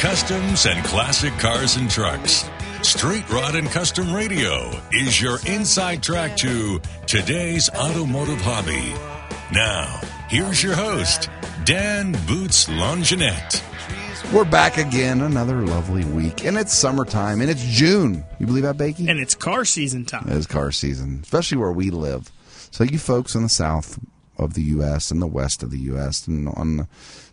customs, and classic cars and trucks. Street Rod and Custom Radio is your inside track to today's automotive hobby. Now, here's your host, Dan Boots Longinette. We're back again, another lovely week, and it's summertime, and it's June. You believe that, Bakey? And it's car season time. It is car season, especially where we live. So you folks in the south of the U.S. and the west of the U.S. and on the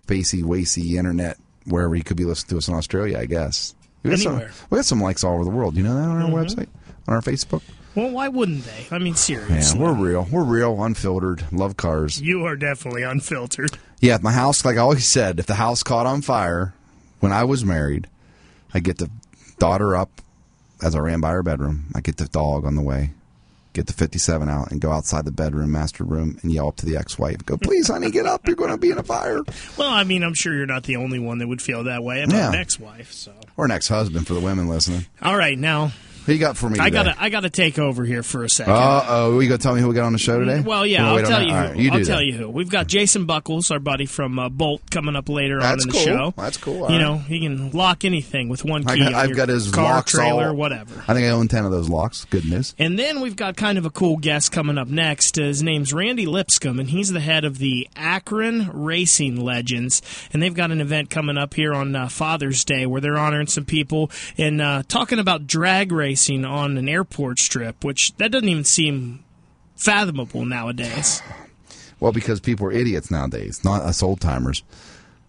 facey, wacy internet, wherever you could be listening to us in Australia, I guess. We got, some, Anywhere. we got some likes all over the world. You know that on our mm-hmm. website, on our Facebook. Well, why wouldn't they? I mean, Yeah, seriously. we're real. We're real, unfiltered. Love cars. you are definitely unfiltered. Yeah, if my house, like I always said, if the house caught on fire when I was married, I get the daughter up as I ran by her bedroom. I get the dog on the way, get the 57 out, and go outside the bedroom, master room, and yell up to the ex wife, go, please, honey, get up. You're going to be in a fire. Well, I mean, I'm sure you're not the only one that would feel that way about Yeah. an ex-wife. So, Or an ex husband for the women listening. all right, now Who you got for me I gotta I gotta take over here for a second. Uh oh, you to tell me who we got on the show today? Well, yeah, I'll tell you. Who. right, you I'll tell that. you who. We've got Jason Buckles, our buddy from uh, Bolt, coming up later That's on in the show. That's cool. All you right. know, he can lock anything with one I key. got, I've got his car, locks trailer, all, whatever. I think I own 10 of those locks. Good news. And then we've got kind of a cool guest coming up next. Uh, His name's Randy Lipscomb, and he's the head of the Akron Racing Legends. And they've got an event coming up here on uh, Father's Day where they're honoring some people and uh, talking about drag racing on an airport strip, which that doesn't even seem fathomable nowadays. Well, because people are idiots nowadays, not us old timers.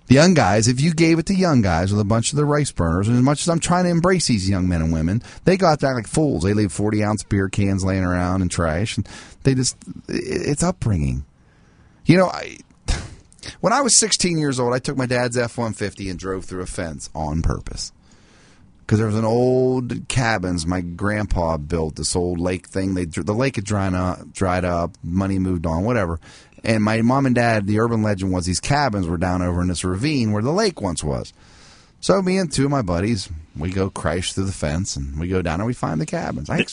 The young guys, if you gave it to young guys with a bunch of the rice burners, and as much as I'm trying to embrace these young men and women, they got that like fools. They leave 40 ounce beer cans laying around and trash, and they just, it's upbringing. You know, I, when I was 16 years old, I took my dad's F 150 and drove through a fence on purpose. Because there was an old cabins my grandpa built, this old lake thing. They the lake had dried up, dried up, money moved on, whatever. And my mom and dad, the urban legend was these cabins were down over in this ravine where the lake once was. So me and two of my buddies, we go crash through the fence and we go down and we find the cabins. I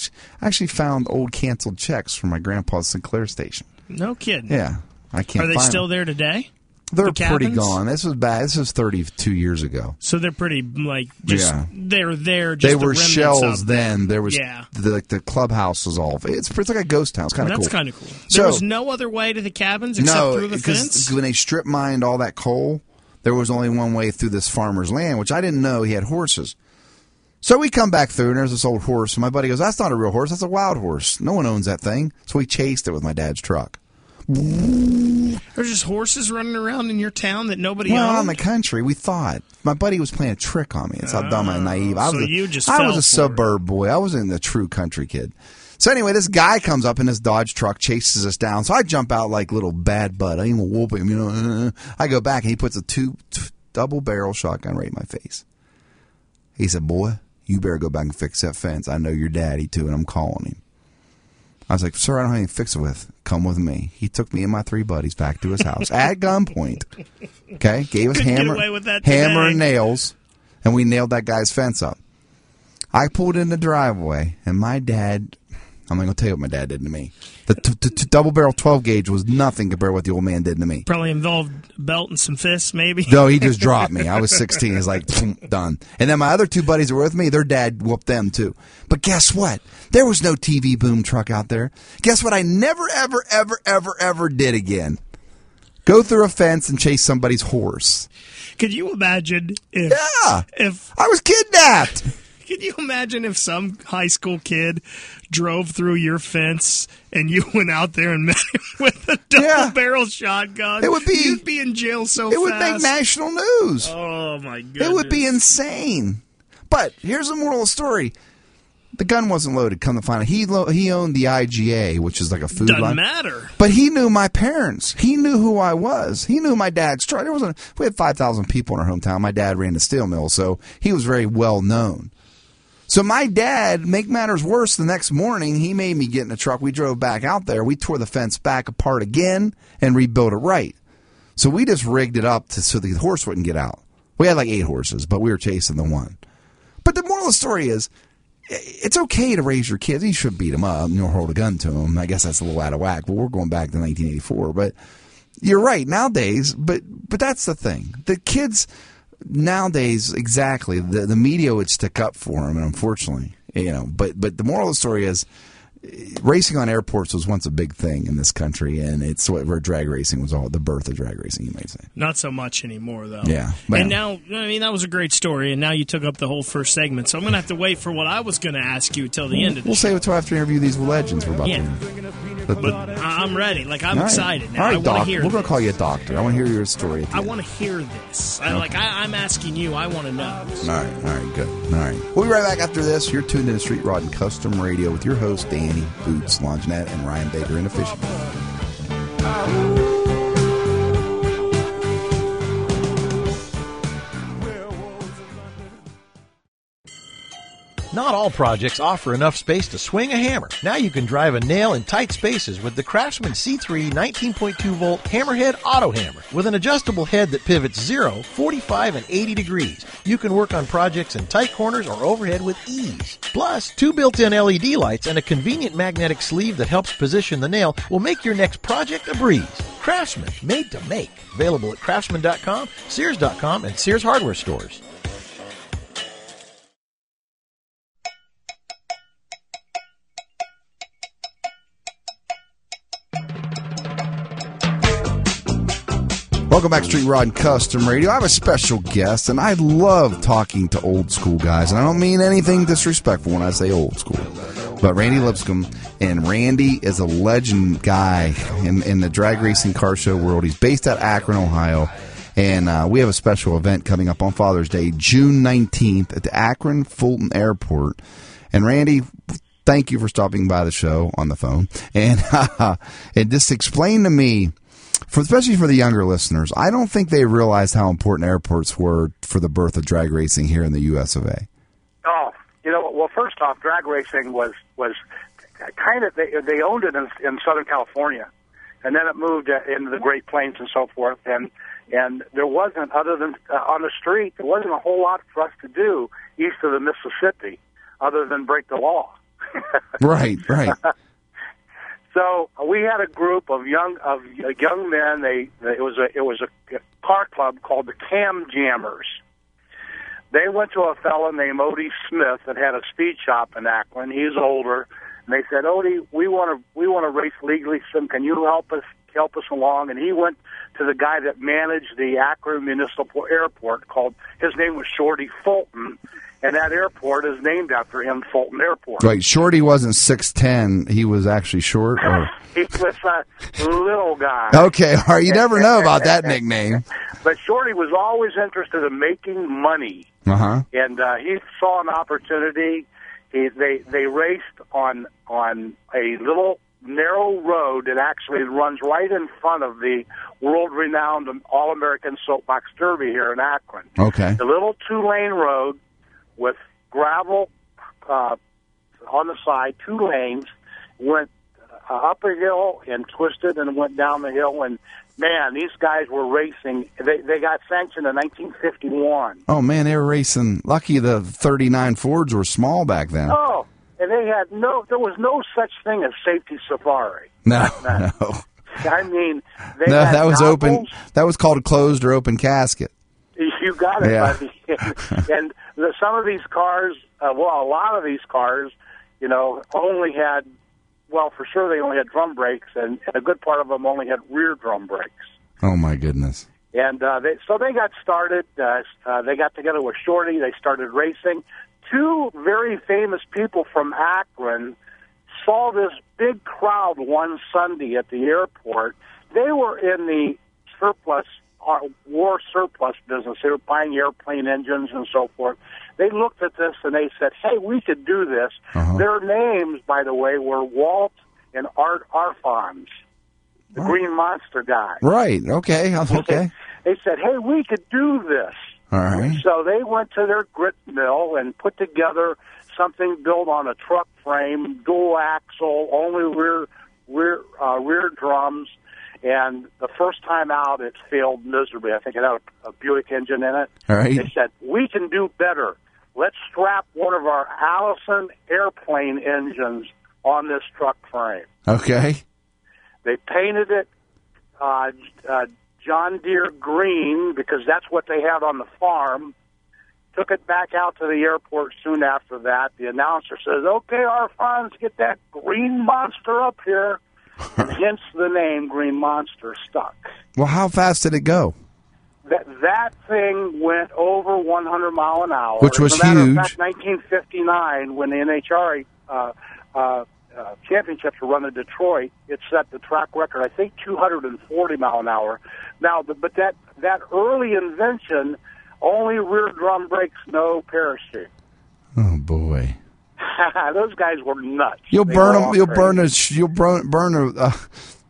actually, found old canceled checks from my grandpa's Sinclair station. No kidding. Yeah, I can't. Are they still them. there today? They're the pretty gone. This was bad. This was 32 years ago. So they're pretty like just Yeah. they're there. Just they were remnants shells then. There was Yeah. the like the clubhouse was all. It's it's like a ghost town. It's kind of That's kind of cool. So- there was no other way to the cabins except no, through the fence. when they strip mined all that coal, there was only one way through this farmer's land, which I didn't know he had horses. So we come back through, and there's this old horse. And my buddy goes, "That's not a real horse. That's a wild horse. No one owns that thing." So we chased it with my dad's truck. There's just horses running around in your town that nobody Well, out in the country, we thought my buddy was playing a trick on me. It's how dumb and oh, naive. I so was. a, you just I was a for it. suburb boy. I wasn't a true country kid. So anyway, this guy comes up in his Dodge truck, chases us down. So I jump out like little bad bud. I even whoop him. You know. I go back and he puts a two t- double barrel shotgun right in my face. He said, "Boy, you better go back and fix that fence. I know your daddy too, and I'm calling him." I was like, "Sir, I don't have anything to fix it with. Come with me." He took me and my three buddies back to his house at gunpoint. Okay, gave us Couldn't hammer, away with that hammer and nails, and we nailed that guy's fence up. I pulled in the driveway, and my dad. I'm not going to tell you what my dad did to me. The t- t- t- double barrel 12 gauge was nothing compared to what the old man did to me. Probably involved belt and some fists, maybe. No, he just dropped me. I was 16. He's like, done. And then my other two buddies that were with me, their dad whooped them too. But guess what? There was no TV boom truck out there. Guess what? I never, ever, ever, ever, ever did again. Go through a fence and chase somebody's horse. Could you imagine if Yeah. if I was kidnapped. Could you imagine if some high school kid drove through your fence and you went out there and met him with a double Yeah. barrel shotgun? It would be- you'd be in jail so It would make fast. national news. Oh my goodness! It would be insane. But here's the moral of the story. The gun wasn't loaded. Come to find out, he lo- he owned the IGA, which is like a food It Doesn't line. matter. But he knew my parents. He knew who I was. He knew my dad's truck. There wasn't. We had five thousand people in our hometown. My dad ran the steel mill, so he was very well known. So my dad, make matters worse, the next morning he made me get in the truck. We drove back out there. We tore the fence back apart again and rebuilt it right. So we just rigged it up to, so the horse wouldn't get out. We had like eight horses, but we were chasing the one. But the moral of the story is, it's okay to raise your kids. You should beat them up, you hold a gun to them. I guess that's a little out of whack, but we're going back to 1984. But you're right nowadays. But but that's the thing. The kids nowadays, exactly the the media would stick up for him, and unfortunately, you know. But but the moral of the story is, eh, racing on airports was once a big thing in this country, and it's what where drag racing was all the birth of drag racing. You might say. Not so much anymore, though. Yeah, and now, I mean, that was a great story, and now you took up the whole first segment, so I'm going to have to wait for what I was going to ask you till the end of We'll show. save it till after we interview these legends. We're about Yeah. to. But, But I- I'm ready. Like, I'm all right. excited now. All I right, want to doc. hear We're going to call you a doctor. I want to hear your story. I want to hear this. I, like, I, I'm asking you. I want to know. All right, all right, good. All right. We'll be right back after this. You're tuned in to Street Rod and Custom Radio with your hosts, Danny Boots, Longinette, and Ryan Baker in the Fishing. Not all projects offer enough space to swing a hammer. Now you can drive a nail in tight spaces with the Craftsman C3 19.2 volt Hammerhead Auto Hammer. With an adjustable head that pivots 0, 45, and 80 degrees, you can work on projects in tight corners or overhead with ease. Plus, two built-in LED lights and a convenient magnetic sleeve that helps position the nail will make your next project a breeze. Craftsman, made to make. Available at craftsman.com, sears.com, and Sears hardware stores. Welcome back to Street Rod and Custom Radio. I have a special guest, and I love talking to old school guys. And I don't mean anything disrespectful when I say old school. But Randy Lipscomb, and Randy is a legend guy in, in the drag racing car show world. He's based at Akron, Ohio. And uh, we have a special event coming up on Father's Day, June 19th at the Akron Fulton Airport. And Randy, thank you for stopping by the show on the phone. And, and just explain to me, for especially for the younger listeners, I don't think they realized how important airports were for the birth of drag racing here in the U.S. of A. Oh, you know, well, first off, drag racing was was kind of they they owned it in, in Southern California, and then it moved uh, into the Great Plains and so forth, and and there wasn't other than uh, on the street there wasn't a whole lot for us to do east of the Mississippi, other than break the law. Right, right. So we had a group of young of young men. They it was a it was a car club called the Cam Jammers. They went to a fellow named Odie Smith that had a speed shop in Akron. He's older, and they said, "Odie, we want to we want to race legally. So can you help us help us along?" And he went to the guy that managed the Akron Municipal Airport. Called his name was Shorty Fulton, and that airport is named after him, Fulton Airport. Right. Shorty wasn't 6'10. He was actually short. Or... He was a little guy. Okay. All right. You never know about that nickname. But Shorty was always interested in making money, Uh huh. and uh, he saw an opportunity. He, they they raced on on a little narrow road that actually runs right in front of the world-renowned All-American Soapbox Derby here in Akron. Okay. The little two-lane road with gravel uh, on the side, two lanes, went uh, up a hill and twisted and went down the hill. And man, these guys were racing. They they got sanctioned in 1951. Oh man, they were racing. Lucky the 39 Fords were small back then. Oh, and they had no. There was no such thing as safety safari. No, no. I mean, they no. had That was open. That was called a closed or open casket. You got it, Yeah. buddy. and the, some of these cars, uh, well, a lot of these cars, you know, only had, well, for sure they only had drum brakes, and a good part of them only had rear drum brakes. Oh my goodness. And uh, they, so they got started. Uh, uh, they got together with Shorty. They started racing. Two very famous people from Akron saw this big crowd one Sunday at the airport. They were in the surplus, uh, war surplus business. They were buying airplane engines and so forth. They looked at this and they said, "Hey, we could do this." Uh-huh. Their names, by the way, were Walt and Art Arfons, the Green Monster guy. Right. Okay. Okay. They said, "Hey, we could do this." All right. So they went to their grit mill and put together something built on a truck frame, dual axle, only rear rear uh, rear drums. And the first time out, it failed miserably. I think it had a, a Buick engine in it. All right. They said, "We can do better. Let's strap one of our Allison airplane engines on this truck frame." Okay. They painted it uh, uh, John Deere green because that's what they had on the farm. Took it back out to the airport soon after that. The announcer says, "Okay, Arfons get that green monster up here," hence the name Green Monster stuck. Well, how fast did it go? That that thing went over 100 mile an hour, Which was As a matter huge. Fact, 1959, when the NHRA uh, uh, uh, championships were run in Detroit, it set the track record. I think 240 mile an hour. Now, the, but that that early invention only rear drum brakes, no parachute. Oh boy. Those guys were nuts. You'll They burn them. You'll crazy. burn a. You'll burn burn a. Uh,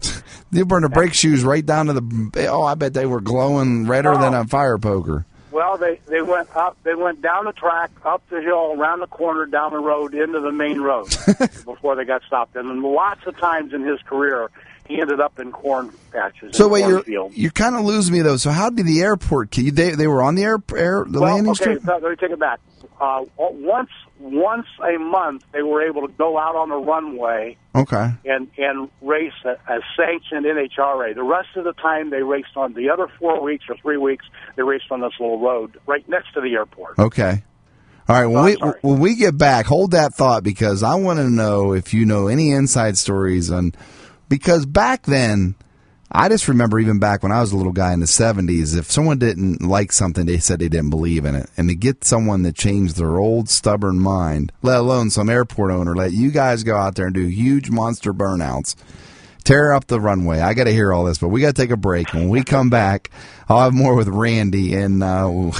you'll burn the brake shoes right down to the. Oh, I bet they were glowing redder than Oh. a fire poker. Well, they they went up. They went down the track, up the hill, around the corner, down the road, into the main road before they got stopped. And lots of times in his career, he ended up in corn patches. So wait, you're you're kind of losing me though. So how did the airport? Key they they were on the air air the well, landing okay. strip. so let me take it back. Uh, once once a month, they were able to go out on the runway Okay. and and race a, a sanctioned NHRA. The rest of the time, they raced on the other four weeks or three weeks. They raced on this little road right next to the airport. Okay. All right. When I'm we sorry. when we get back, hold that thought because I want to know if you know any inside stories on because back then. I just remember even back when I was a little guy in the 70s, if someone didn't like something, they said they didn't believe in it. And to get someone to change their old stubborn mind, let alone some airport owner, let you guys go out there and do huge monster burnouts, tear up the runway. I got to hear all this, but we got to take a break. When we come back, I'll have more with Randy, and uh,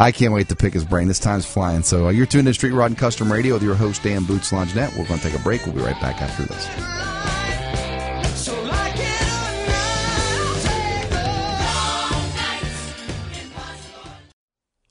I can't wait to pick his brain. This time's flying. So uh, you're tuned to Street Rod and Custom Radio with your host, Dan Boots Longinette. We're going to take a break. We'll be right back after this.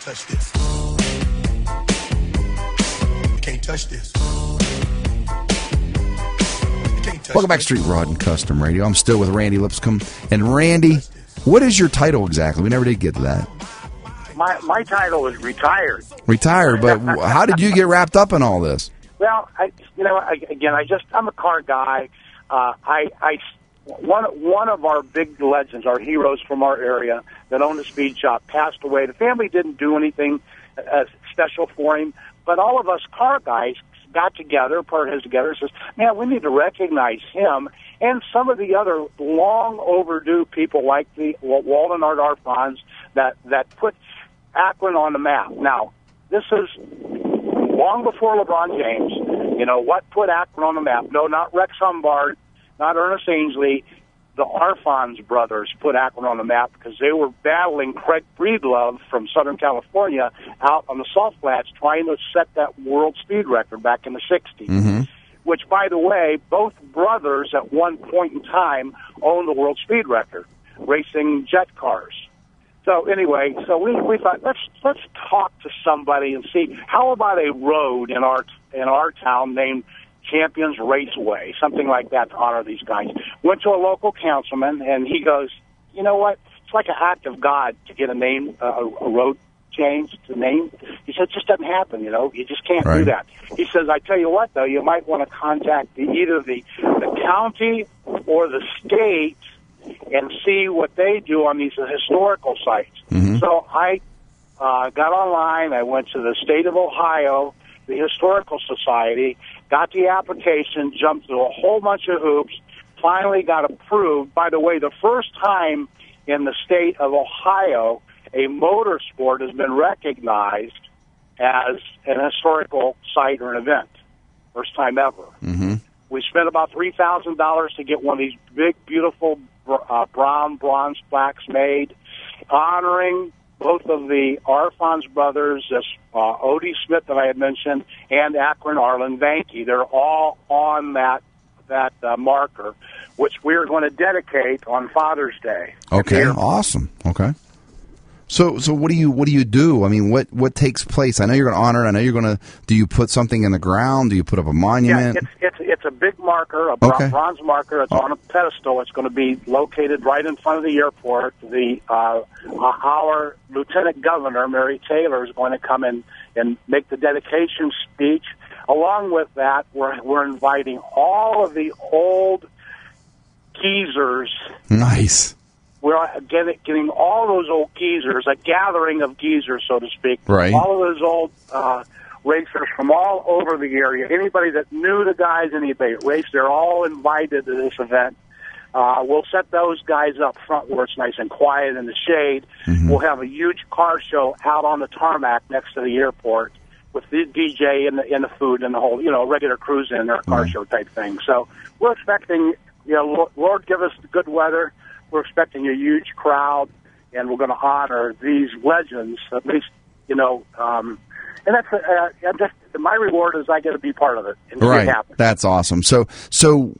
Can't touch this. Can't touch this. Can't touch Welcome back, this. Street Rod and Custom Radio. I'm still with Randy Lipscomb. And Randy, what is your title exactly? We never did get to that. My my title is retired. Retired, but how did you get wrapped up in all this? Well, I, you know, I, again, I just I'm a car guy. Uh, I, I, one one of our big legends, our heroes from our area that owned a speed shop, passed away. The family didn't do anything uh, special for him, but all of us car guys got together, put heads together, says, "Man, we need to recognize him." And some of the other long overdue people like the Walt and Art Arfons that that put Akron on the map. Now, this is long before LeBron James. You know, what put Akron on the map? No, not Rex Humbard, not Ernest Angley. The Arfons brothers put Akron on the map because they were battling Craig Breedlove from Southern California out on the Salt Flats trying to set that world speed record back in the 60s. Mm-hmm. Which, by the way, both brothers at one point in time owned the world speed record, racing jet cars. So anyway, so we we thought let's let's talk to somebody and see how about a road in our in our town named Champions Raceway, something like that to honor these guys. Went to a local councilman and he goes, you know what? It's like an act of God to get a name uh, a, road change to name. He said it just doesn't happen. You know, you just can't do that. He says, I tell you what though, you might want to contact the, either the the county or the state and see what they do on these historical sites. So I uh, got online. I went to the state of Ohio, the Historical Society, got the application, jumped through a whole bunch of hoops, finally got approved. By the way, the first time in the state of Ohio a motorsport has been recognized as an historical site or an event. First time ever. Mm-hmm. We spent about three thousand dollars to get one of these big, beautiful uh, brown bronze plaques made, honoring both of the Arfons brothers, this uh, Odie Smith that I had mentioned, and Akron Arlen Vanke. They're all on that that uh, marker. which we are going to dedicate on Father's Day. Okay, awesome. Okay. So, so what do you what do you do? I mean, what what takes place? I know you're going to honor. it. I know you're going to. Do you put something in the ground? Do you put up a monument? Yeah, it's it's it's a big marker, a Okay. bronze marker. It's on a pedestal. It's going to be located right in front of the airport. The uh, our Lieutenant Governor Mary Taylor is going to come in and make the dedication speech. Along with that, we're we're inviting all of the old geezers. nice. We're getting, getting all those old geezers, a gathering of geezers, so to speak. Right. All of those old uh, racers from all over the area. Anybody that knew the guys, anybody that raced, they're all invited to this event. Uh, we'll set those guys up front where it's nice and quiet in the shade. We'll have a huge car show out on the tarmac next to the airport with the DJ and the, and the food and the whole, you know, regular cruise in there, car show type thing. So we're expecting, you know, Lord, Lord give us the good weather. We're expecting a huge crowd, and we're going to honor these legends, at least, you know, um, and that's, uh, I'm just, my reward is I get to be part of it and Right. it. That's awesome. So, so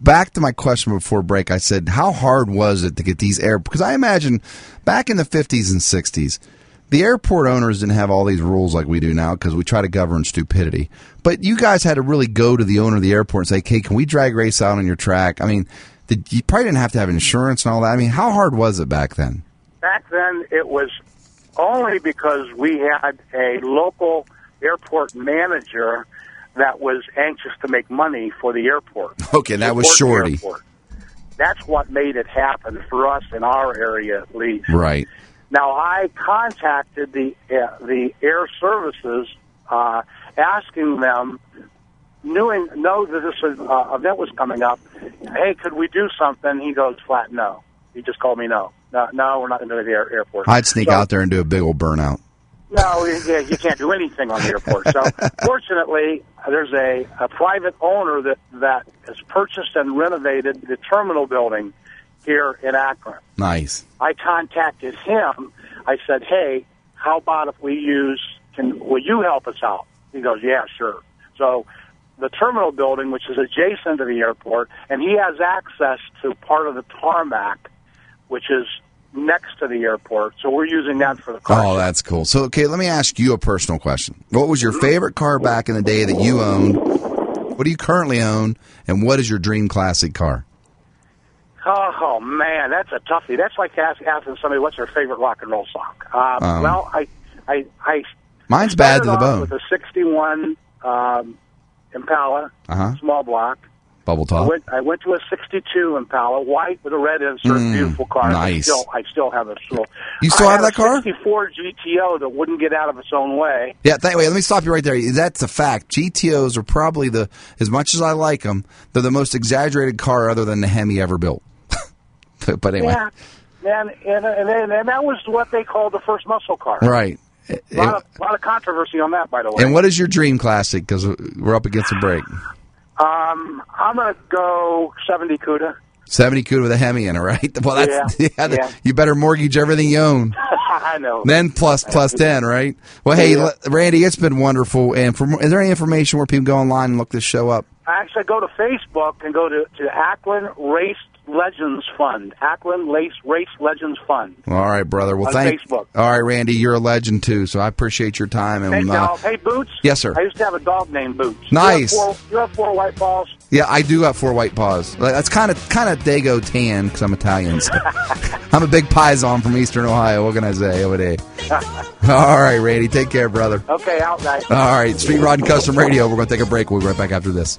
back to my question before break. I said, how hard was it to get these air? Because I imagine back in the fifties and sixties, the airport owners didn't have all these rules like we do now because we try to govern stupidity. But you guys had to really go to the owner of the airport and say, "Hey, can we drag race out on your track?" I mean, did, you probably didn't have to have insurance and all that. I mean, how hard was it back then? back then it was only because we had a local airport manager that was anxious to make money for the airport. Okay, that was Shorty. airport. That's what made it happen for us in our area, at least. Right. Now, I contacted the uh, the air services, uh, asking them, knowing know that this uh, event was coming up. Hey, could we do something? He goes flat no. He just called me no. No, no, we're not going to the air- airport. I'd sneak So- out there and do a big old burnout. no, yeah, you can't do anything on the airport. So, fortunately, there's a, a private owner that that has purchased and renovated the terminal building here in Akron. Nice. I contacted him. I said, "Hey, how about if we use? Can will you help us out?" He goes, "Yeah, sure." So, the terminal building, which is adjacent to the airport, and he has access to part of the tarmac, which is next to the airport. So we're using that for the car. Oh, that's cool. So, okay, let me ask you a personal question. What was your favorite car back in the day that you owned? What do you currently own? And what is your dream classic car? Oh, man, that's a toughie. That's like asking somebody what's their favorite rock and roll song. Uh, Um, well, I, I, I Mine's bad to the bone. with a '61 um, Impala, Uh-huh. small block. Bubble I top. went, I went to a '62 Impala, white with a red insert, Mm, beautiful car. I nice. still, I still have it. Still, You still I have that car? A '64 GTO that wouldn't get out of its own way. Yeah, th- wait, let me stop you right there. That's a fact. GTOs are probably the, as much as I like them, they're the most exaggerated car other than the Hemi ever built. but, but anyway. Yeah, man, and, and and and that was what they called the first muscle car. Right. A lot, of, lot of controversy on that, by the way. And what is your dream classic? Because we're up against a break. Um, I'm gonna go 70 Cuda. 70 Cuda with a Hemi in it, right? Well, that's, Yeah, yeah, yeah. you better mortgage everything you own. I know. Then plus plus ten, right? Well, hey, Yeah. Randy, it's been wonderful. And for is there any information where people go online and look this show up? I actually, go to Facebook and go to, to Akron Race Legends Fund. Akron Race Race Legends Fund. All right, brother. Well, On thank. Facebook. All right, Randy, you're a legend too. So I appreciate your time. And Hey, uh, hey, Boots. yes, sir. I used to have a dog named Boots. Nice. You have four, you have four white balls. yeah, I do have four white paws. That's kind of kind of Dago tan because I'm Italian. So. I'm a big paisan from Eastern Ohio. What can I say? Over there. All right, Randy. Take care, brother. Okay, out, guys. All right, Street Rod and Custom Radio. We're going to take a break. We'll be right back after this.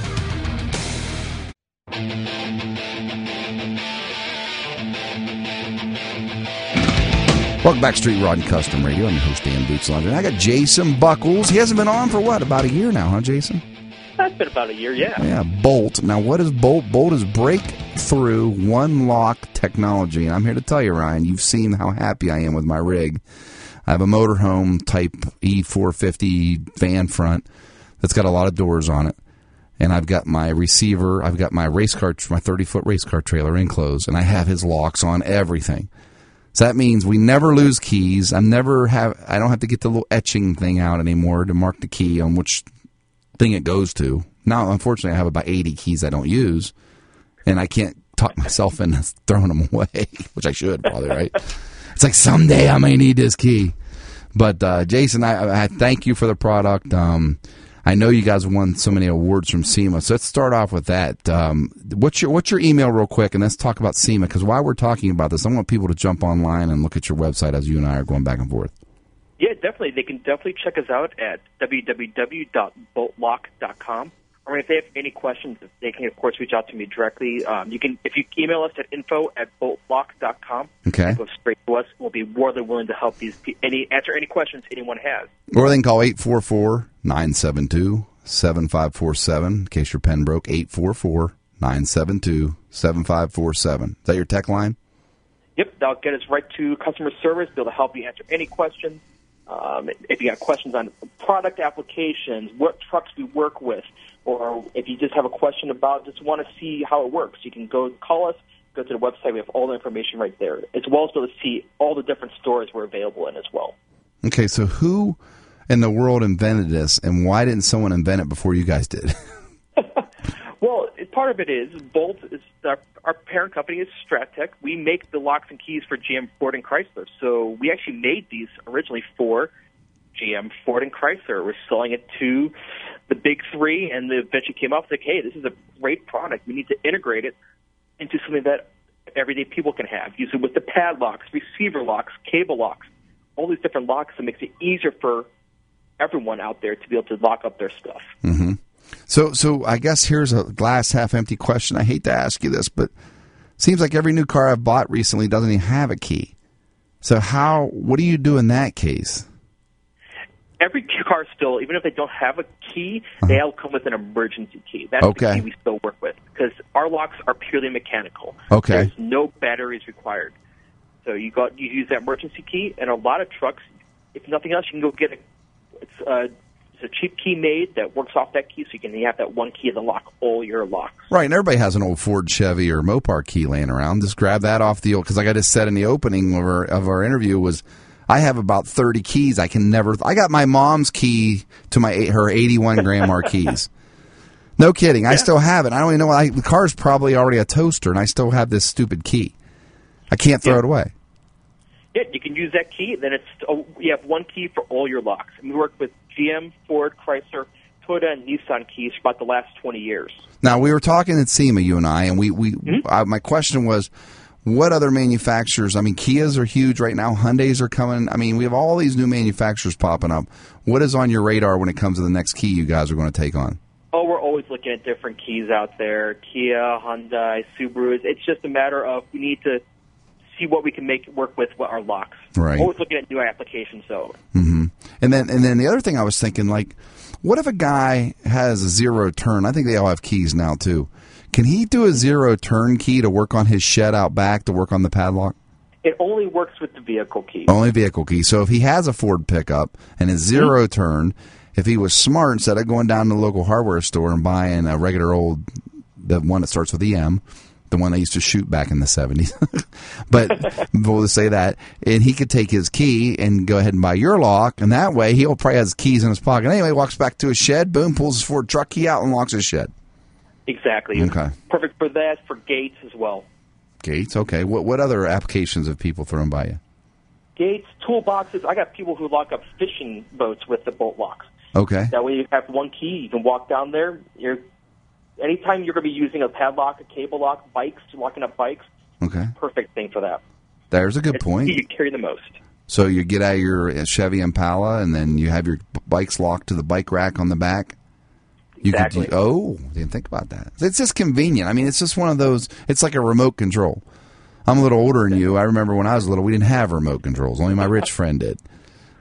Welcome back, Street Rod and Custom Radio. I'm your host, Dan Boots. And I got Jason Buckles. He hasn't been on for what, about a year now, huh, Jason? That's been about a year, yeah. Yeah, Bolt. Now, what is Bolt? Bolt is breakthrough one lock technology. And I'm here to tell you, Ryan, you've seen how happy I am with my rig. I have a motorhome type E450 van front that's got a lot of doors on it. And I've got my receiver, I've got my race car, my 30 foot race car trailer enclosed, and I have his locks on everything. So that means we never lose keys. I'm never have I don't have to get the little etching thing out anymore to mark the key on which thing it goes to. Now, unfortunately, I have about 80 keys I don't use, and I can't talk myself into throwing them away, which I should probably, right? It's like someday I may need this key. But uh, Jason, I, I thank you for the product. Um, I know you guys won so many awards from SEMA, so let's start off with that. Um, what's your what's your email, real quick, and let's talk about SEMA because while we're talking about this, I want people to jump online and look at your website as you and I are going back and forth. Yeah, definitely. They can definitely check us out at www.boltlock.com. Or if they have any questions, they can, of course, reach out to me directly. Um, you can, if you email us at info at boltlock.com, Okay. go straight to us. We'll be more than willing to help these any answer any questions anyone has. Or they can call 844 972 7547 in case your pen broke. 844 972 7547. Is that your tech line? Yep, that'll get us right to customer service. Be able to help you answer any questions. Um, if you got questions on product applications, what trucks we work with, or if you just have a question about just want to see how it works, you can go call us. Go to the website. We have all the information right there, as well as be able to see all the different stores we're available in as well. Okay, so who in the world invented this, and why didn't someone invent it before you guys did? Well, part of it is Bolt is our, our parent company is Strattec. We make the locks and keys for GM, Ford, and Chrysler. So we actually made these originally for GM, Ford, and Chrysler. We're selling it to the big three, and they eventually came up like, "Hey, this is a great product. We need to integrate it into something that everyday people can have. Use it with the padlocks, receiver locks, cable locks, all these different locks that makes it easier for everyone out there to be able to lock up their stuff." hmm So, so I guess here's a glass half empty question. I hate to ask you this, but seems like every new car I've bought recently doesn't even have a key. So, how? What do you do in that case? Every car still, even if they don't have a key, they all come with an emergency key. That's Uh-huh. Okay. the key we still work with because our locks are purely mechanical. Okay. There's no batteries required. So you got you use that emergency key, and a lot of trucks, if nothing else, you can go get a it's a it's a cheap key made that works off that key, so you can have that one key to lock all your locks. Right, and everybody has an old Ford, Chevy, or Mopar key laying around. Just grab that off the old. Because like I just said in the opening of our of our interview was, I have about thirty keys. I can never. I got my mom's key to my her eighty one Grand Marquis. No kidding. I still have it. I don't even know. I, the car's probably already a toaster, and I still have this stupid key. I can't throw it away. Yeah, you can use that key. Then it's oh, you have one key for all your locks. And we work with GM, Ford, Chrysler, Toyota, and Nissan keys for about the last twenty years. Now we were talking at SEMA, you and I, and we we uh, my question was, what other manufacturers? I mean, Kias are huge right now. Hyundai's are coming. I mean, we have all these new manufacturers popping up. What is on your radar when it comes to the next key you guys are going to take on? Oh, we're always looking at different keys out there. Kia, Hyundai, Subaru. It's just a matter of we need to see what we can make work with what our locks. Right. Always looking at new applications. So hmm And then and then the other thing I was thinking, like, what if a guy has a zero turn? I think they all have keys now too. Can he do a zero turn key to work on his shed out back to work on the padlock? it only works with the vehicle key. Only vehicle key. So if he has a Ford pickup and a hmm? 0 turn, if he was smart, instead of going down to the local hardware store and buying a regular old, the one that starts with EM, the one they used to shoot back in the 70s, but we'll just say that, and he could take his key and go ahead and buy your lock, and that way he'll probably has his keys in his pocket. Anyway, walks back to his shed, boom, pulls his Ford truck key out and locks his shed. Exactly. Okay. Perfect for that. For gates as well. Gates, okay. What what other applications have people thrown by you? Gates, toolboxes. I got people who lock up fishing boats with the bolt locks. Okay. That way you have one key. You can walk down there. You're anytime you're going to be using a padlock, a cable lock, bikes, locking up bikes. Okay. Perfect thing for that. There's a good It's point. You carry the most. So you get out of your Chevy Impala, and then you have your bikes locked to the bike rack on the back. You Exactly. could. Oh, didn't think about that. It's just convenient. I mean, it's just one of those. It's like a remote control. I'm a little older than you. I remember when I was little, we didn't have remote controls. Only my rich friend did.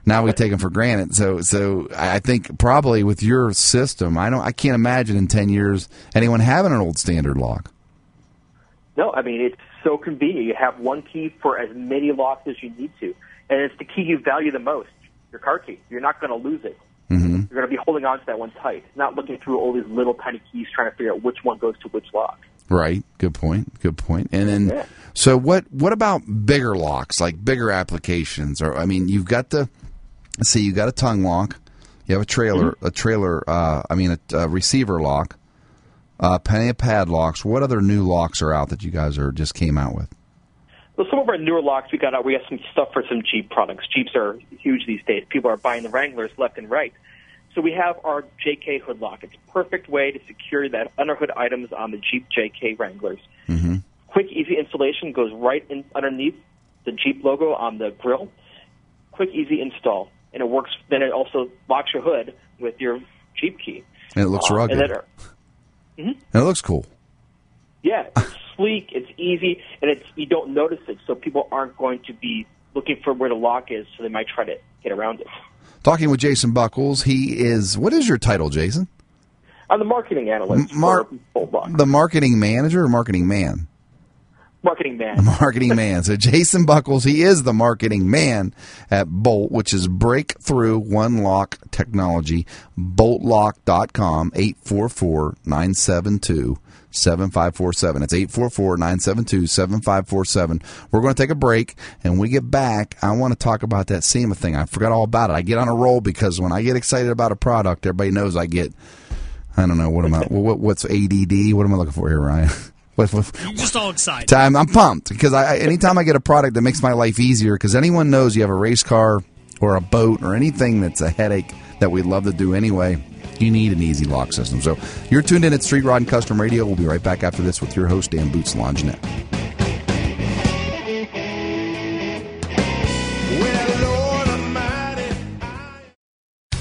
Now we take them for granted. So, so I think probably with your system, I don't, I can't imagine in ten years anyone having an old standard lock. No, I mean it's so convenient. You have one key for as many locks as you need to, and it's the key you value the most, your car key. You're not going to lose it. Mm-hmm. You're going to be holding on to that one tight, not looking through all these little tiny keys trying to figure out which one goes to which lock. Right. Good point. Good point. And then, Yeah. so what? What about bigger locks, like bigger applications? Or I mean, you've got the, let's see, you got a tongue lock, you have a trailer, a trailer. Uh, I mean, a, a receiver lock, uh, plenty of padlocks. What other new locks are out that you guys are just came out with? Well, some of our newer locks we got out. We have some stuff for some Jeep products. Jeeps are huge these days. People are buying the Wranglers left and right. So we have our JK hood lock. It's a perfect way to secure that underhood items on the Jeep JK Wranglers. Mm-hmm. Quick, easy installation goes right in underneath the Jeep logo on the grill. Quick, easy install, and it works. Then it also locks your hood with your Jeep key. And it looks Uh, rugged. And then, And it looks cool. yeah, it's sleek, it's easy, and it's you don't notice it, so people aren't going to be looking for where the lock is, so they might try to get around it. Talking with Jason Buckles, he is. What is your title, Jason? I'm the marketing analyst Mar- The marketing manager or marketing man? Marketing man. marketing man. So Jason Buckles, he is the marketing man at Bolt, which is breakthrough one lock technology. Boltlock.com, 844-972. 7547. It's 844-972-7547. We're going to take a break and when we get back, I want to talk about that SEMA thing. I forgot all about it. I get on a roll because when I get excited about a product, everybody knows I get I don't know what am I what, what's ADD? What am I looking for here, Ryan? You're just all excited. time. I'm pumped because I, I anytime I get a product that makes my life easier, because anyone knows you have a race car or a boat or anything that's a headache that we'd love to do anyway, you need an easy lock system. So you're tuned in at Street Rod and Custom Radio. We'll be right back after this with your host Dan Boots Longinette.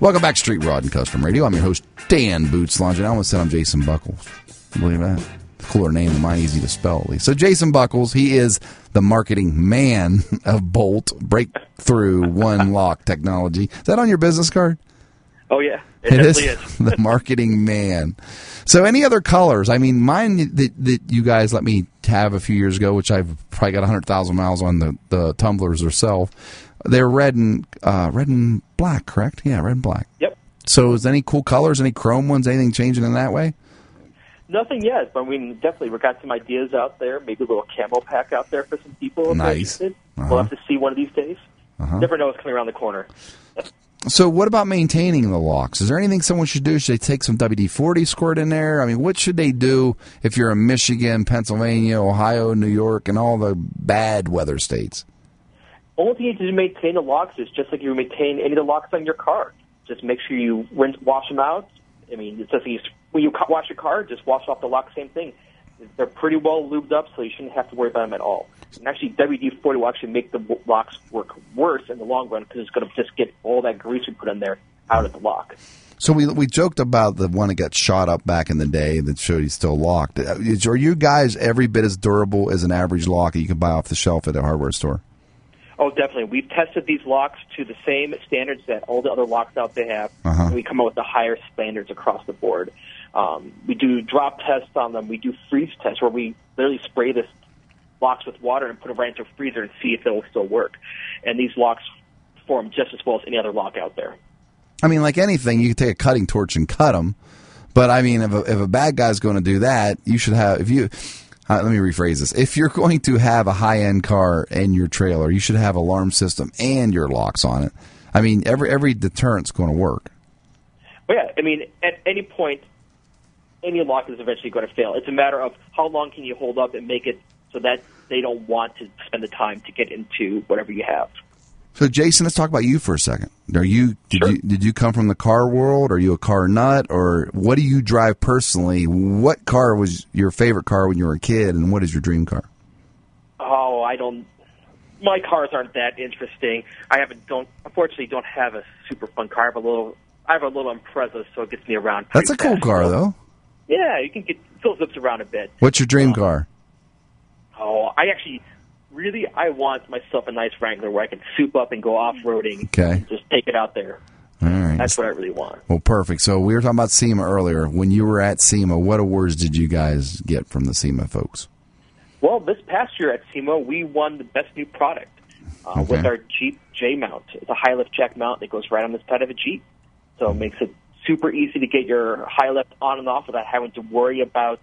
Welcome back, Street Rod and Custom Radio. I'm your host Dan Boots Longinette. I almost said I'm Jason Buckles. Believe that? Cooler name than mine, easy to spell at least. So Jason Buckles, he is the marketing man of Bolt Breakthrough One Lock Technology. Is that on your business card? Oh yeah, it, It is is. the marketing man. So, any other colors? I mean, mine that, that you guys let me have a few years ago, which I've probably got hundred thousand miles on the the tumblers herself. They're red and uh, red and black, correct? Yeah, red and black. Yep. So, is there any cool colors? Any chrome ones? Anything changing in that way? Nothing yet, but I mean, definitely, we've got some ideas out there. Maybe a little camo pack out there for some people. Nice. Uh-huh. We'll have to see one of these days. Uh-huh. Never know what's coming around the corner. So, what about maintaining the locks? Is there anything someone should do? Should they take some WD 40 squirt in there? I mean, what should they do if you're in Michigan, Pennsylvania, Ohio, New York, and all the bad weather states? Only thing you need to maintain the locks is just like you maintain any of the locks on your car. Just make sure you rinse, wash them out. I mean, it's just you, when you wash your car, just wash off the lock. Same thing. They're pretty well lubed up, so you shouldn't have to worry about them at all. And actually, WD-40 will actually make the locks work worse in the long run because it's going to just get all that grease we put in there out of the lock. So we we joked about the one that got shot up back in the day that showed he's still locked. Uh, is- Are you guys every bit as durable as an average lock that you can buy off the shelf at a hardware store? Oh, definitely. We've tested these locks to the same standards that all the other locks out there have, Uh-huh. and we come up with the higher standards across the board. Um, we do drop tests on them. We do freeze tests where we literally spray this locks with water and put it right into a freezer and see if it will still work. And these locks perform just as well as any other lock out there. I mean, like anything, you can take a cutting torch and cut them. But I mean, if a, if a bad guy's going to do that, you should have. If you, uh, let me rephrase this: if you're going to have a high end car in your trailer, you should have alarm system and your locks on it. I mean, every every deterrent's going to work. But yeah, I mean, at any point, any lock is eventually going to fail. It's a matter of how long can you hold up and make it so that they don't want to spend the time to get into whatever you have. So, Jason, let's talk about you for a second. Are you did Sure. you did you come from the car world? Are you a car nut, or what do you drive personally? What car was your favorite car when you were a kid, and what is your dream car? Oh, I don't. My cars aren't that interesting. I haven't don't unfortunately don't have a super fun car. I have a little. I have a little Impreza, so it gets me around. That's a pretty cool fast. car, though. Yeah, you can get still zips around a bit. What's your dream car? Oh, I actually really I want myself a nice Wrangler where I can soup up and go off roading. Okay. Just take it out there. All right. That's what I really want. Well, perfect. So we were talking about SEMA earlier. When you were at SEMA, what awards did you guys get from the SEMA folks? Well, this past year at SEMA, we won the best new product uh, with our Jeep J mount. It's a high lift jack mount that goes right on the side of a Jeep, so it makes it super easy to get your high lift on and off without having to worry about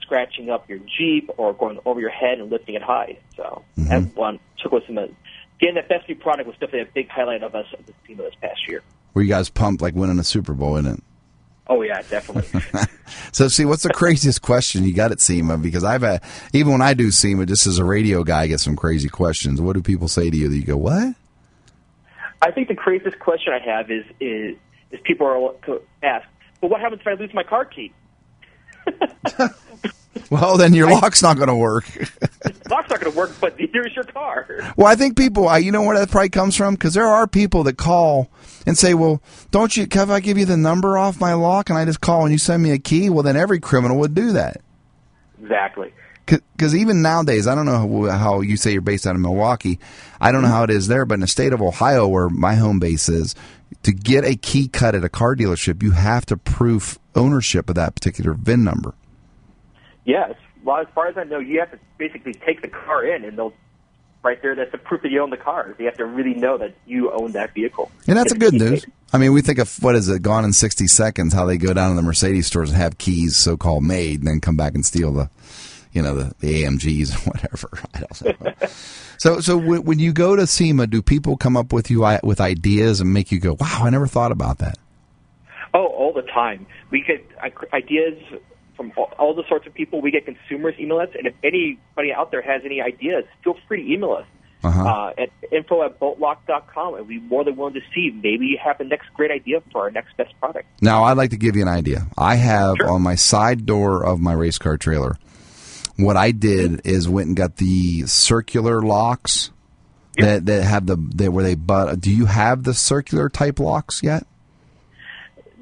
scratching up your Jeep or going over your head and lifting it high. So mm-hmm. that one took us some. getting that best new product was definitely a big highlight of us at the SEMA this past year. Were you guys pumped like winning a Super Bowl in it? Oh yeah, definitely. So, see, what's the craziest question you got at SEMA? Because I've had, even when I do SEMA, just as a radio guy, I get some crazy questions. What do people say to you that you go, what? I think the craziest question I have is is is people are ask, well, what happens if I lose my car key? Well, then your lock's not going to work. Lock's not going to work, but here's your car. well, I think people, I, you know where that probably comes from? Because there are people that call and say, well, don't you, if I give you the number off my lock and I just call and you send me a key, well, then every criminal would do that. Exactly. Because even nowadays, I don't know how, how you say you're based out of Milwaukee. I don't know mm-hmm. how it is there, but in the state of Ohio, where my home base is, to get a key cut at a car dealership, you have to prove ownership of that particular VIN number. Yes. Well, as far as I know, you have to basically take the car in, and they'll right there. That's the proof that you own the car. You have to really know that you own that vehicle. And that's a good news. I mean, we think of what is it, Gone in 60 Seconds, how they go down to the Mercedes stores and have keys so called made and then come back and steal the, you know, the, the AMGs or whatever. I don't know. so, so when, when you go to SEMA, do people come up with you with ideas and make you go, wow, I never thought about that? Oh, all the time. We get ideas from all, all the sorts of people. We get consumers email us, and if anybody out there has any ideas, feel free to email us. Uh-huh. Uh, at info at boltlock.com, and we'd be more than willing to see. Maybe you have the next great idea for our next best product. Now, I'd like to give you an idea. I have Sure. on my side door of my race car trailer, what I did is went and got the circular locks that, that have the, that where they but do you have the circular type locks yet?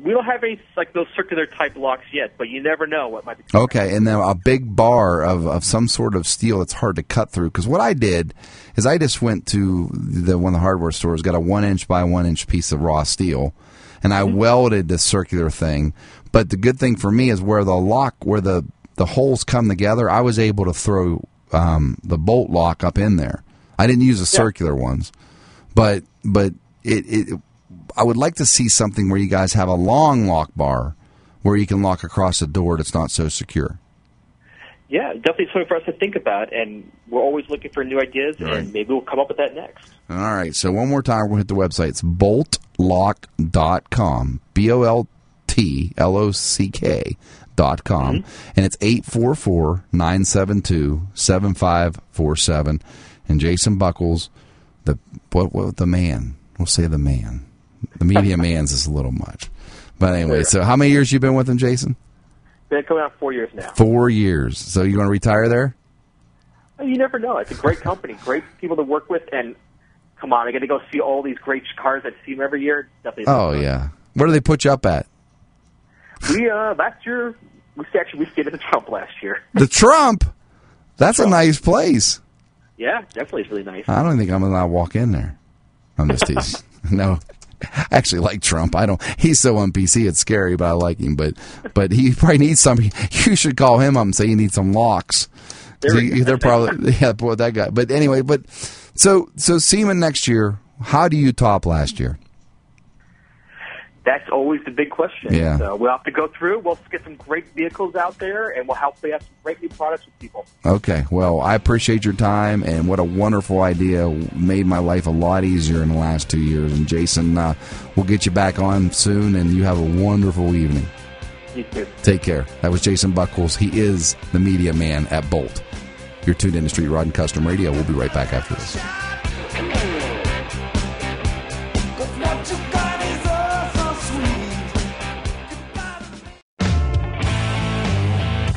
We don't have any like those circular type locks yet, but you never know what might be. Okay, and then a big bar of, of some sort of steel that's hard to cut through. Because what I did is I just went to the one of the hardware stores, got a one inch by one inch piece of raw steel, and I mm-hmm. welded this circular thing. But the good thing for me is where the lock, where the the holes come together, I was able to throw um, the bolt lock up in there. I didn't use the circular ones, but but it, it I would like to see something where you guys have a long lock bar where you can lock across a door that's not so secure. Yeah, definitely something for us to think about, and we're always looking for new ideas, Right. and maybe we'll come up with that next. All right. So one more time, we'll hit the website. It's boltlock.com. B O L T L O C K dot com. And it's 844 972 7547. And Jason Buckles, the what, what the man. We'll say the man. The media man's is a little much. But anyway, so how many years you been with him, Jason? Been coming out four years now. Four years. So you want to retire there? You never know. It's a great company, great people to work with, and come on, I get to go see all these great cars that see them every year. Definitely. Oh yeah. Where do they put you up at? We uh last year we actually we stayed at the Trump last year. The Trump. That's a nice place. Yeah, definitely, it's really nice. I don't think I'm allowed to walk in there. I'm just teasing. no, I actually like Trump. I don't. He's so on PC. It's scary, but I like him. But but he probably needs some. You should call him up and say you need some locks. There He- they're probably yeah, boy, that guy. But anyway, but so so SEMA next year. How do you top last year? That's always the big question. Yeah. So we'll have to go through. We'll get some great vehicles out there, and we'll hopefully have some great new products with people. Okay. Well, I appreciate your time and what a wonderful idea. Made my life a lot easier in the last two years. And Jason, uh, we'll get you back on soon, and you have a wonderful evening. You too. Take care. That was Jason Buckles. He is the media man at Bolt. You're tuned in to Street Rod and Custom Radio. We'll be right back after this.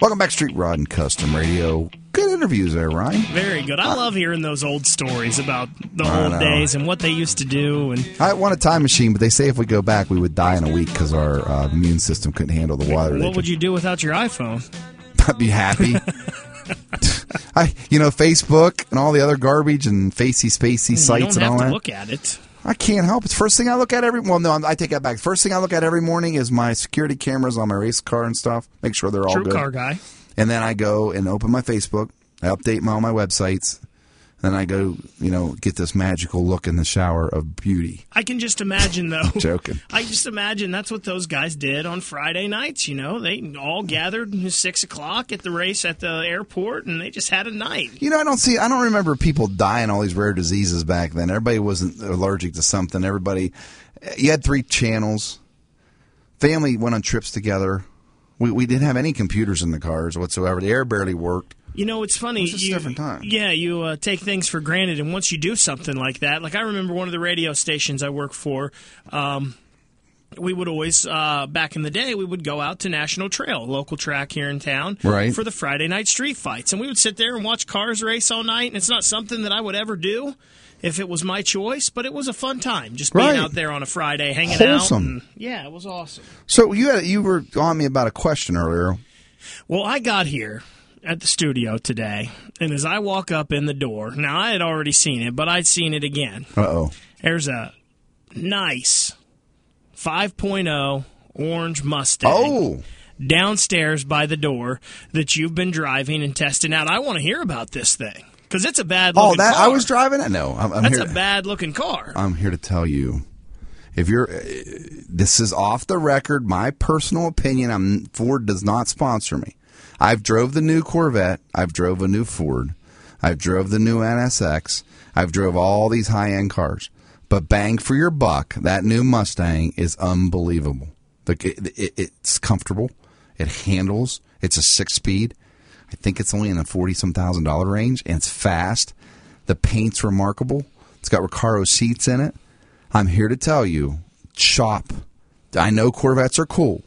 Welcome back, Street Rod and Custom Radio. Good interviews there, Ryan. Very good. I love hearing those old stories about the I old know. days and what they used to do. And I want a time machine, but they say if we go back, we would die in a week because our uh, immune system couldn't handle the water. what would you do without your iPhone? I'd be happy. I, you know, Facebook and all the other garbage and facey spacey sites and all that. look at it. I can't help it. First thing I look at every well, no, I take that back. First thing I look at every morning is my security cameras on my race car and stuff. Make sure they're all True good. car guy. And then I go and open my Facebook. I update my, all my websites. Then I go, you know, get this magical look in the shower of beauty. I can just imagine, though. Joking. I just imagine that's what those guys did on Friday nights. You know, they all gathered at six o'clock at the race at the airport, and they just had a night. You know, I don't see. I don't remember people dying all these rare diseases back then. Everybody wasn't allergic to something. Everybody, you had three channels. Family went on trips together. We we didn't have any computers in the cars whatsoever. The air barely worked. You know, it's funny. It was just a you, different time. Yeah, you uh, take things for granted, and once you do something like that, like I remember one of the radio stations I work for. Um, we would always, uh, back in the day, we would go out to National Trail, a local track here in town, Right. for the Friday night street fights, and we would sit there and watch cars race all night. And it's not something that I would ever do if it was my choice, but it was a fun time just being Right. out there on a Friday, hanging Wholesome. out. And, yeah, it was awesome. So you had you were on me about a question earlier. Well, I got here at the studio today, and as I walk up in the door, now I had already seen it, but I'd seen it again. Uh oh. There's a nice 5.0 orange Mustang Oh, downstairs by the door that you've been driving and testing out. I want to hear about this thing because it's a bad oh, that car. I was driving it. No, I'm, I'm That's here. a bad looking car. I'm here to tell you. If you're, uh, this is off the record. My personal opinion. I'm Ford does not sponsor me. I've drove the new Corvette. I've drove a new Ford. I've drove the new NSX. I've drove all these high end cars. But bang for your buck, that new Mustang is unbelievable. It's comfortable. It handles. It's a six speed. I think it's only in the forty some thousand dollar range, and it's fast. The paint's remarkable. It's got Recaro seats in it. I'm here to tell you, shop. I know Corvettes are cool,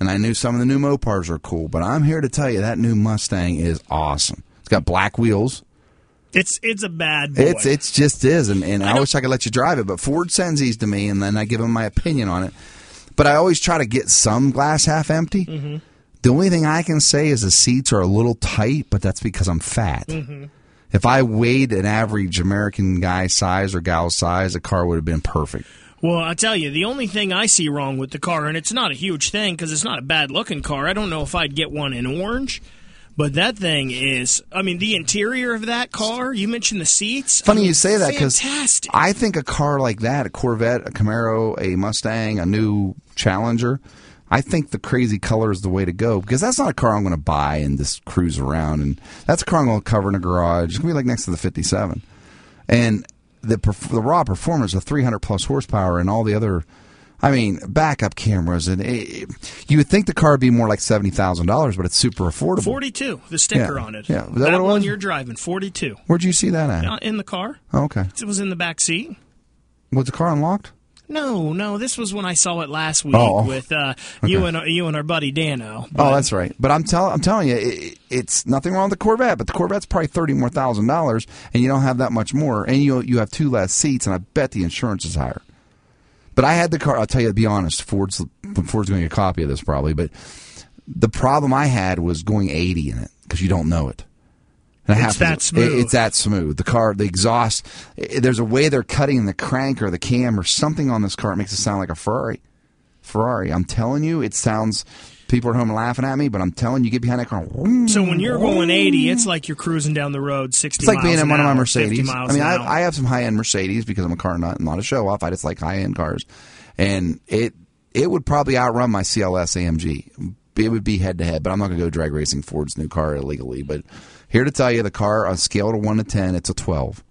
and I knew some of the new Mopars are cool, but I'm here to tell you that new Mustang is awesome. It's got black wheels. It's it's a bad boy. It's it's just is, and, and I, don't- wish I could let you drive it, but Ford sends these to me, and then I give them my opinion on it. But I always try to get some glass half empty. Mm-hmm. The only thing I can say is the seats are a little tight, but that's because I'm fat. Mm-hmm. If I weighed an average American guy size or gal size, the car would have been perfect. Well, I tell you, the only thing I see wrong with the car, and it's not a huge thing because it's not a bad looking car. I don't know if I'd get one in orange, but that thing is. I mean, the interior of that car. You mentioned the seats. I Funny mean, you say that because. I think a car like that, a Corvette, a Camaro, a Mustang, a new Challenger, I think the crazy color is the way to go because that's not a car I'm going to buy and just cruise around. And that's a car I'm going to cover in a garage. It's going to be like next to the 57. And the the raw performance of 300 plus horsepower and all the other, I mean, backup cameras and it, you would think the car would be more like seventy thousand dollars, but it's super affordable. Forty-two. The sticker Yeah. on it. Yeah. Was that what it one you're driving. Forty-two. Where'd you see that at? Uh, in the car. Oh, okay. It was in the back seat. Was the car unlocked? No, no, this was when I saw it last week Oh, with uh, you and you and our buddy Dano. Oh, that's right. But I'm telling I'm telling you, it, it's nothing wrong with the Corvette, but the Corvette's probably thirty more thousand dollars, and you don't have that much more, and you you have two less seats, and I bet the insurance is higher. But I had the car. I'll tell you to be honest. Ford's Ford's going to get a copy of this probably, but the problem I had was going eighty in it because you don't know it. It It's that smooth. it- it's that smooth. The car, the exhaust. i there's a way they're cutting the crank or the cam or something on this car. It makes it sound like a Ferrari. Ferrari. I'm telling you, it sounds. People at home laughing at me, but I'm telling you, get behind that car. So when you're going 80, it's like you're cruising down the road 60 It's like being in one of my Mercedes. I mean, I. I have some high end Mercedes because I'm a car nut and not a show off. I just like high end cars, and it it would probably outrun my CLS AMG. It would be head to head, but I'm not going to go drag racing Ford's new car illegally. But here to tell you, the car on scale to one to ten, it's a 12.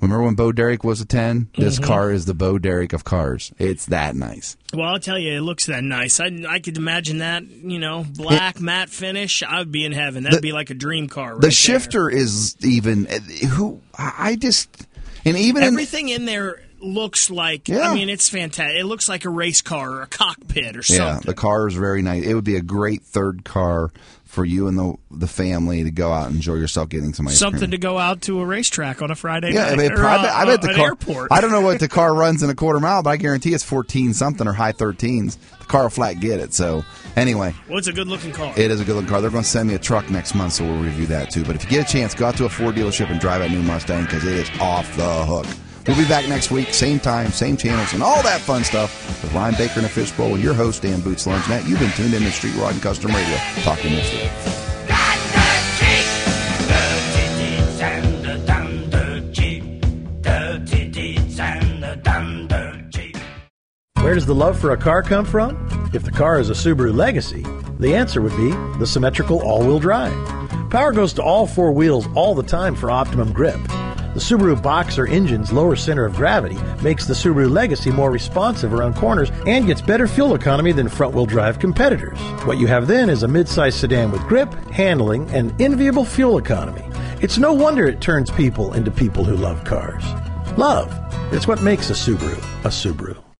Remember when Bo Derek was a 10? This Mhm. car is the Bo Derek of cars. It's that nice. Well, I'll tell you, it looks that nice. I, I could imagine that, you know, black matte finish. I would be in heaven. That'd The- be like a dream car. Right the shifter is even who I just and even in, Everything in there looks like. Yeah. I mean, it's fantastic. It looks like a race car or a cockpit or something. Yeah, the car is very nice. It would be a great third car for you and the the family to go out and enjoy yourself getting some ice Something cream. to go out to a racetrack on a Friday yeah, I, night. mean, I uh, bet, I bet the car. airport. I don't know what the car runs in a quarter mile, but I guarantee it's fourteen something or high thirteens. The car will flat get it. So anyway, Well, it's a good looking car. it is a good looking car. They're going to send me a truck next month, so we'll review that too. But if you get a chance, go out to a Ford dealership and drive that new Mustang because it is off the hook. We'll be back next week, same time, same channels, and all that fun stuff with Ryan Baker and a Fishbowl your host, Dan Boots Longinette. You've been tuned in to Street Rod and Custom Radio. Talk to you next week. Where does the love for a car come from? If the car is a Subaru Legacy, the answer would be the symmetrical all wheel drive. Power goes to all four wheels all the time for optimum grip. The Subaru Boxer engine's lower center of gravity makes the Subaru Legacy more responsive around corners and gets better fuel economy than front wheel drive competitors. What you have then is a midsize sedan with grip, handling, and enviable fuel economy. It's no wonder it turns people into people who love cars. Love. It's what makes a Subaru a Subaru.